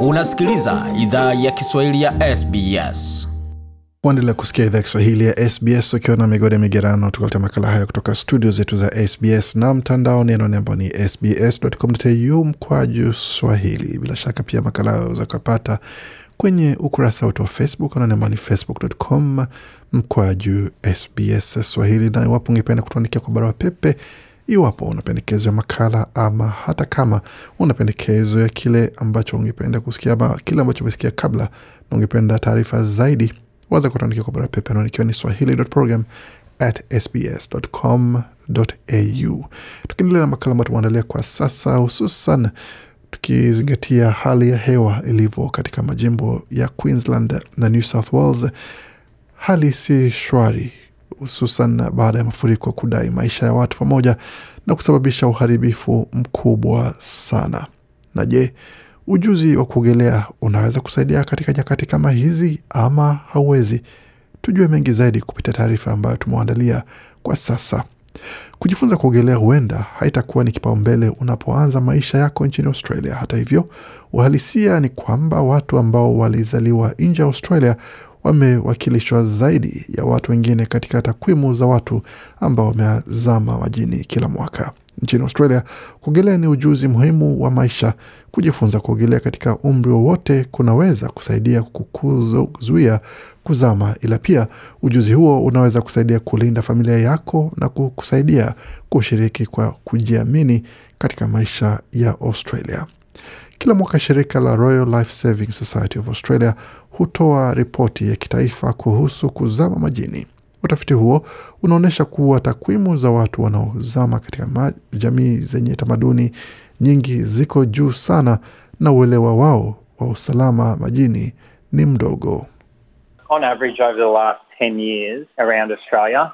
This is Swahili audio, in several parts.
Unasikiliza idhaa ya Kiswahili ya SBS. Waendelea kusikia idhaa ya Kiswahili ya SBS ukiwa na migode migerano, tukaleta makala haya kutoka studio zetu za SBS na mtandao neno ambao ni sbs.com.au mkwaju swahili. Bila shaka pia makala hayo zakapata kwenye ukurasa wetu wa Facebook ambao ni facebook.com mkwaju SBS Swahili, na iwapo ungependa kutuandikia kwa barua pepe iwapo una pendekezo ya makala ama hata kama una pendekezo ya kile ambacho ungependa kusikia ama kile ambacho umesikia kabla na ungependa taarifa zaidi, waza kutuandikia kwa barua pepe anaonikiwa ni swahili.program at. Tukiendelea na makala ambayo tumeandalia kwa sasa, hususan tukizingatia hali ya hewa ilivyo katika majimbo ya Queensland na New South Wales, hali si shwari hususan baada ya mafuriko kudai maisha ya watu pamoja na kusababisha uharibifu mkubwa sana. Na je, ujuzi wa kuogelea unaweza kusaidia katika nyakati kama hizi ama hauwezi? Tujue mengi zaidi kupitia taarifa ambayo tumewaandalia kwa sasa. Kujifunza kuogelea huenda haitakuwa ni kipaumbele unapoanza maisha yako nchini Australia. Hata hivyo, uhalisia ni kwamba watu ambao walizaliwa nje ya Australia wamewakilishwa zaidi ya watu wengine katika takwimu za watu ambao wamezama majini kila mwaka. Nchini Australia, kuogelea ni ujuzi muhimu wa maisha. Kujifunza kuogelea katika umri wowote kunaweza kusaidia kukuzuia kuzama, ila pia ujuzi huo unaweza kusaidia kulinda familia yako na kukusaidia kushiriki kwa kujiamini katika maisha ya Australia. Kila mwaka shirika la Royal Life Saving Society of Australia hutoa ripoti ya kitaifa kuhusu kuzama majini. Utafiti huo unaonyesha kuwa takwimu za watu wanaozama katika jamii zenye tamaduni nyingi ziko juu sana na uelewa wao wa usalama majini ni mdogo. On average over the last 10 years around Australia,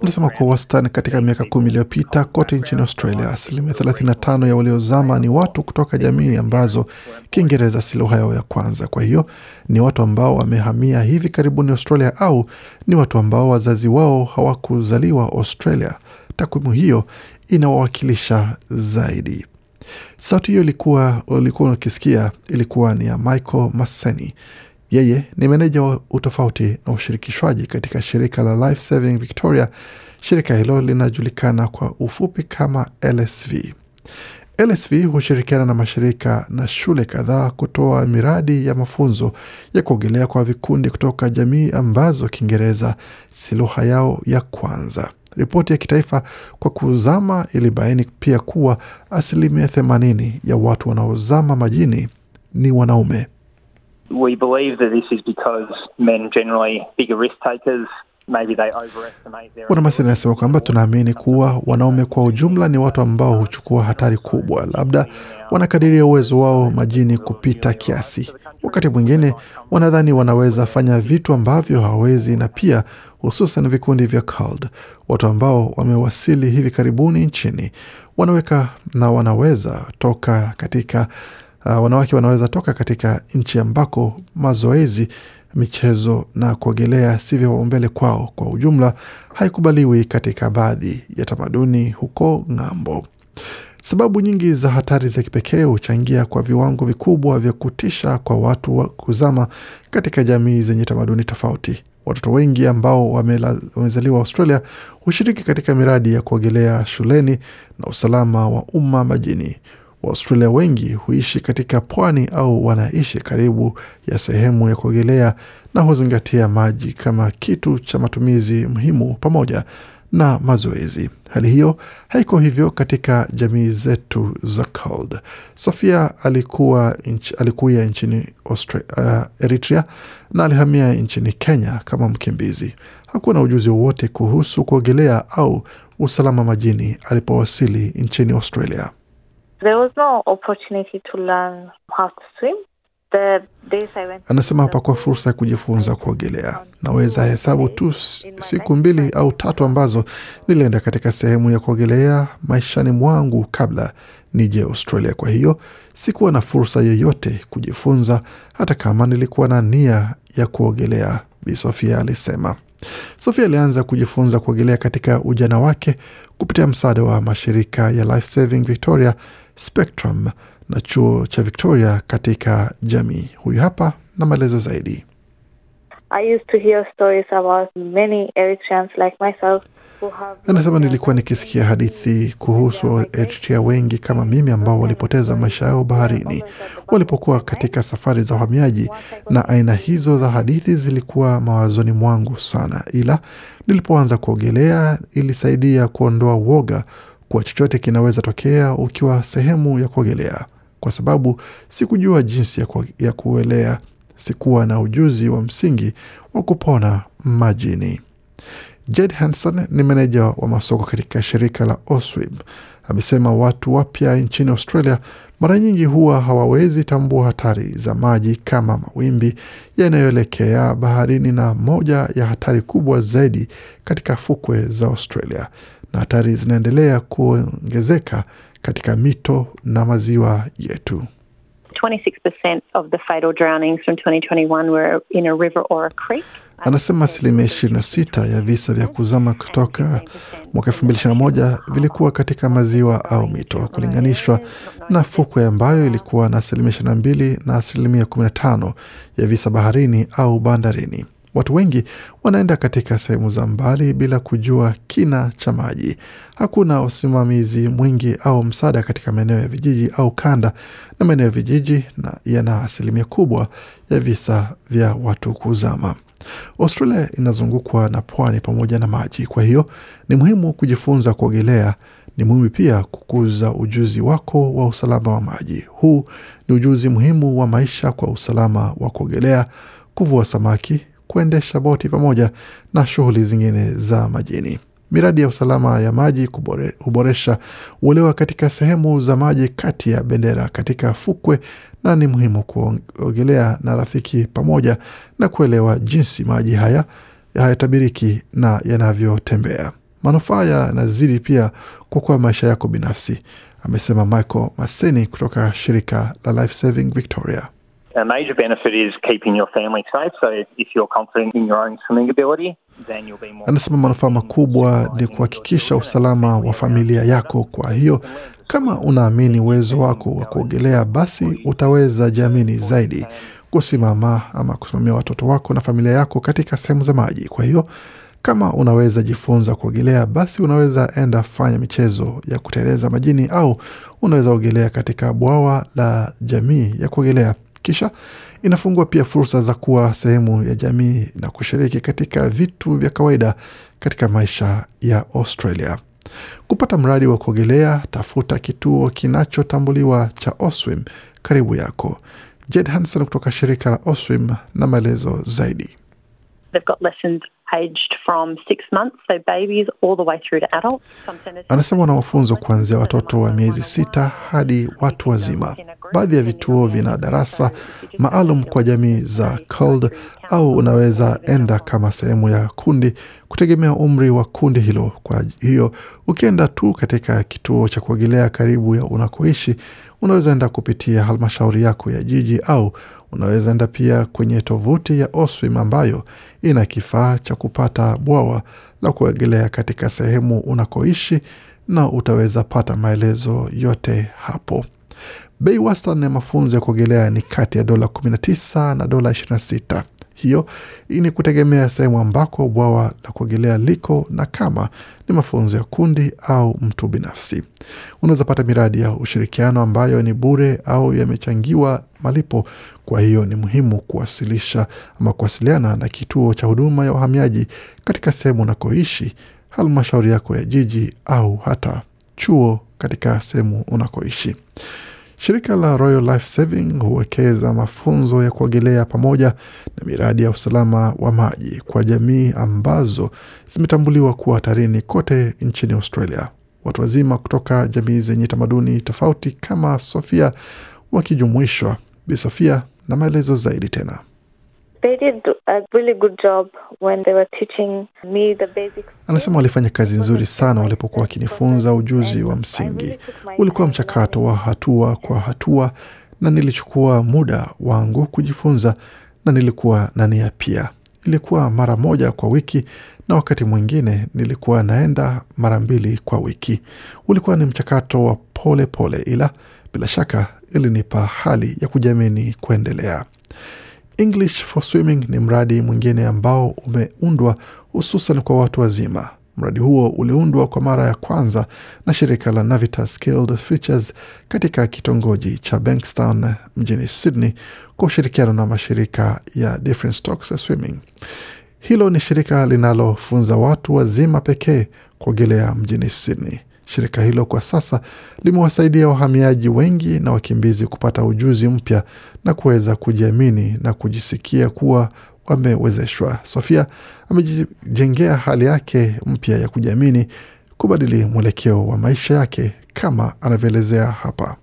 Unasema kwa wastani katika miaka kumi iliyopita kote nchini Australia, asilimia 35 ya waliozama ni watu kutoka jamii ambazo Kiingereza si lugha yao ya kwanza. Kwa hiyo ni watu ambao wamehamia hivi karibuni Australia au ni watu ambao wazazi wao hawakuzaliwa Australia. Takwimu hiyo inawawakilisha zaidi. Sauti hiyo ilikuwa ulikuwa unakisikia, ilikuwa ni ya Michael Maseni. Yeye ni meneja wa utofauti na ushirikishwaji katika shirika la Life Saving Victoria. Shirika hilo linajulikana kwa ufupi kama LSV. LSV hushirikiana na mashirika na shule kadhaa kutoa miradi ya mafunzo ya kuogelea kwa vikundi kutoka jamii ambazo Kiingereza si lugha yao ya kwanza. Ripoti ya kitaifa kwa kuzama ilibaini pia kuwa asilimia 80 ya watu wanaozama majini ni wanaume. We believe that this is because men generally bigger risk takers Bwana anasema kwamba tunaamini kuwa wanaume kwa ujumla ni watu ambao huchukua hatari kubwa, labda wanakadiria uwezo wao majini kupita kiasi. Wakati mwingine wanadhani wanaweza fanya vitu ambavyo hawawezi, na pia hususan vikundi vya CALD, watu ambao wamewasili hivi karibuni nchini wanaweka na wanaweza toka katika uh, wanawake wanaweza toka katika nchi ambako mazoezi michezo na kuogelea si vipaumbele kwao. Kwa ujumla, haikubaliwi katika baadhi ya tamaduni huko ng'ambo. Sababu nyingi za hatari za kipekee huchangia kwa viwango vikubwa vya kutisha kwa watu wa kuzama katika jamii zenye tamaduni tofauti. Watoto wengi ambao wamezaliwa Australia hushiriki katika miradi ya kuogelea shuleni na usalama wa umma majini. Waaustralia wengi huishi katika pwani au wanaishi karibu ya sehemu ya kuogelea na huzingatia maji kama kitu cha matumizi muhimu pamoja na mazoezi. Hali hiyo haiko hivyo katika jamii zetu za CALD. Sofia alikuwa inch, alikuya nchini Australia, uh, Eritrea na alihamia nchini Kenya kama mkimbizi. Hakuwa na ujuzi wowote kuhusu kuogelea au usalama majini alipowasili nchini Australia. Anasema hapakuwa fursa ya kujifunza kuogelea. Naweza hesabu tu siku mbili au tatu ambazo nilienda katika sehemu ya kuogelea maishani mwangu kabla nije Australia. Kwa hiyo sikuwa na fursa yoyote kujifunza, hata kama nilikuwa na nia ya kuogelea, Bi Sofia alisema. Sofia alianza kujifunza kuogelea katika ujana wake kupitia msaada wa mashirika ya Life Saving Victoria, Spectrum na chuo cha Victoria katika jamii. Huyu hapa na maelezo zaidi. I used to hear stories about many Eritreans like myself. Anasema nilikuwa nikisikia hadithi kuhusu Eritrea wengi kama mimi ambao walipoteza maisha yao baharini walipokuwa katika safari za uhamiaji, na aina hizo za hadithi zilikuwa mawazoni mwangu sana, ila nilipoanza kuogelea ilisaidia kuondoa uoga kuwa chochote kinaweza tokea ukiwa sehemu ya kuogelea, kwa sababu sikujua jinsi ya, ku, ya kuelea. Sikuwa na ujuzi wa msingi wa kupona majini. Jed Hanson ni meneja wa masoko katika shirika la Oswim. Amesema watu wapya nchini Australia mara nyingi huwa hawawezi tambua hatari za maji kama mawimbi yanayoelekea baharini, na moja ya hatari kubwa zaidi katika fukwe za Australia, na hatari zinaendelea kuongezeka katika mito na maziwa yetu. 26% of the fatal drownings from 2021 were in a river or a creek. Anasema asilimia 26 ya visa vya kuzama kutoka mwaka 2021 vilikuwa katika maziwa au mito, kulinganishwa na fukwe ambayo ilikuwa na asilimia 22 na asilimia 15 ya visa baharini au bandarini. Watu wengi wanaenda katika sehemu za mbali bila kujua kina cha maji. Hakuna usimamizi mwingi au msaada katika maeneo ya vijiji au kanda, na maeneo ya vijiji na yana asilimia kubwa ya visa vya watu kuzama. Australia inazungukwa na pwani pamoja na maji, kwa hiyo ni muhimu kujifunza kuogelea. Ni muhimu pia kukuza ujuzi wako wa usalama wa maji. Huu ni ujuzi muhimu wa maisha kwa usalama wa kuogelea, kuvua samaki, kuendesha boti pamoja na shughuli zingine za majini. Miradi ya usalama ya maji kubore, huboresha uelewa katika sehemu za maji kati ya bendera katika fukwe, na ni muhimu kuogelea na rafiki pamoja na kuelewa jinsi maji haya hayatabiriki na yanavyotembea. Manufaa yanazidi pia kuokoa maisha yako binafsi, amesema Michael Maseni kutoka shirika la Life Saving Victoria. A major benefit is keeping your family safe. So if you're confident in your own swimming ability, then you'll be more. Anasema manufaa makubwa ni kuhakikisha usalama wa familia yako. Kwa hiyo kama unaamini uwezo wako wa kuogelea, basi utaweza jiamini zaidi kusimama ama kusimamia watoto wako na familia yako katika sehemu za maji. Kwa hiyo kama unaweza jifunza kuogelea, basi unaweza enda fanya michezo ya kuteleza majini, au unaweza ogelea katika bwawa la jamii ya kuogelea kisha inafungua pia fursa za kuwa sehemu ya jamii na kushiriki katika vitu vya kawaida katika maisha ya Australia. Kupata mradi wa kuogelea, tafuta kituo kinachotambuliwa cha Oswim karibu yako. Jed Hanson kutoka shirika la Oswim na maelezo zaidi. They've got lessons aged from six months, so babies all the way through to adults. Anasema wana mafunzo kuanzia watoto wa miezi sita hadi watu wazima. Baadhi ya vituo vina darasa maalum kwa jamii za COLD au unaweza enda kama sehemu ya kundi kutegemea umri wa kundi hilo. Kwa hiyo ukienda tu katika kituo cha kuogelea karibu ya unakoishi, unaweza enda kupitia halmashauri yako ya jiji au unaweza enda pia kwenye tovuti ya Oswim ambayo ina kifaa cha kupata bwawa la kuogelea katika sehemu unakoishi na utaweza pata maelezo yote hapo. Bei wastani ya mafunzo ya kuogelea ni kati ya dola 19 na dola 26. Hiyo ni kutegemea sehemu ambako bwawa la kuogelea liko na kama ni mafunzo ya kundi au mtu binafsi. Unaweza pata miradi ya ushirikiano ambayo ni bure au yamechangiwa malipo. Kwa hiyo ni muhimu kuwasilisha ama kuwasiliana na kituo cha huduma ya uhamiaji katika sehemu unakoishi, halmashauri yako ya jiji au hata chuo katika sehemu unakoishi. Shirika la Royal Life Saving huwekeza mafunzo ya kuogelea pamoja na miradi ya usalama wa maji kwa jamii ambazo zimetambuliwa kuwa hatarini kote nchini Australia. Watu wazima kutoka jamii zenye tamaduni tofauti kama Sofia wakijumuishwa. Bi Sofia na maelezo zaidi tena. They did a really good job when they were teaching me the basics. Anasema walifanya kazi nzuri sana walipokuwa wakinifunza ujuzi wa msingi. Ulikuwa mchakato wa hatua kwa hatua, na nilichukua muda wangu kujifunza, na nilikuwa na nia pia. Ilikuwa mara moja kwa wiki, na wakati mwingine nilikuwa naenda mara mbili kwa wiki. Ulikuwa ni mchakato wa pole pole, ila bila shaka ilinipa hali ya kujiamini kuendelea. English for Swimming ni mradi mwingine ambao umeundwa hususan kwa watu wazima. Mradi huo uliundwa kwa mara ya kwanza na shirika la Navitas Skilled Futures katika kitongoji cha Bankstown mjini Sydney kwa ushirikiano na mashirika ya Different Strokes Swimming. Hilo ni shirika linalofunza watu wazima pekee kuogelea mjini Sydney. Shirika hilo kwa sasa limewasaidia wahamiaji wengi na wakimbizi kupata ujuzi mpya na kuweza kujiamini na kujisikia kuwa wamewezeshwa. Sofia amejijengea hali yake mpya ya kujiamini, kubadili mwelekeo wa maisha yake kama anavyoelezea hapa.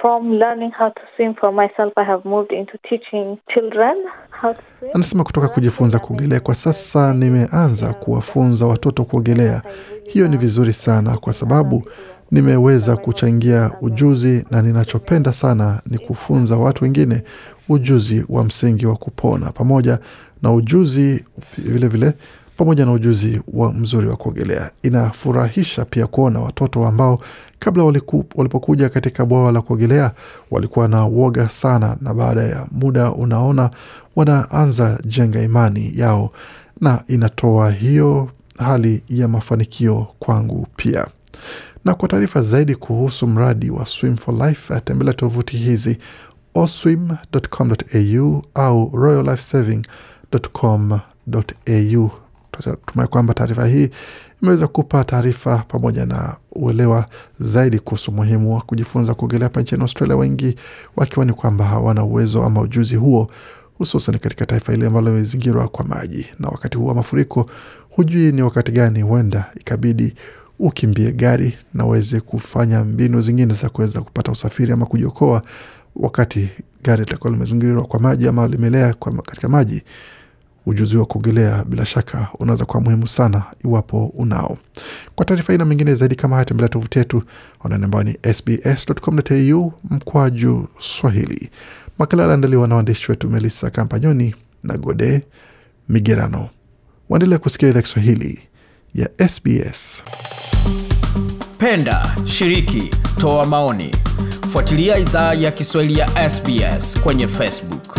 From learning how to swim for myself, I have moved into teaching children how to swim. Anasema kutoka kujifunza kuogelea kwa sasa nimeanza kuwafunza watoto kuogelea. Hiyo ni vizuri sana kwa sababu nimeweza kuchangia ujuzi, na ninachopenda sana ni kufunza watu wengine ujuzi wa msingi wa kupona pamoja na ujuzi vilevile vile, pamoja na ujuzi wa mzuri wa kuogelea. Inafurahisha pia kuona watoto ambao kabla waliku, walipokuja katika bwawa la kuogelea walikuwa na woga sana, na baada ya muda unaona wanaanza jenga imani yao, na inatoa hiyo hali ya mafanikio kwangu pia. Na kwa taarifa zaidi kuhusu mradi wa Swim for Life, tembelea tovuti hizi oswim.com.au au royallifesaving.com.au. Tumai kwamba taarifa hii imeweza kupa taarifa pamoja na uelewa zaidi kuhusu umuhimu wa kujifunza kuogelea hapa nchini Australia, wengi wakiwa ni kwamba hawana uwezo ama ujuzi huo, hususan katika taifa hili ambalo limezingirwa kwa maji, na wakati huu wa mafuriko hujui ni wakati gani huenda ikabidi ukimbie gari na uweze kufanya mbinu zingine za kuweza kupata usafiri ama kujiokoa wakati gari litakuwa limezingirwa kwa maji ama limelea katika maji. Ujuzi wa kuogelea bila shaka unaweza kuwa muhimu sana iwapo unao. Kwa taarifa hii na mengine zaidi kama haya, tembelea tovuti yetu anwani ambayo ni sbs.com.au mkwaju Swahili. Makala yaliandaliwa na waandishi wetu Melissa Kampanyoni na Gode Migerano. Waendelea kusikia idhaa Kiswahili ya SBS. Penda, shiriki, toa maoni. Fuatilia idhaa ya Kiswahili ya SBS kwenye Facebook.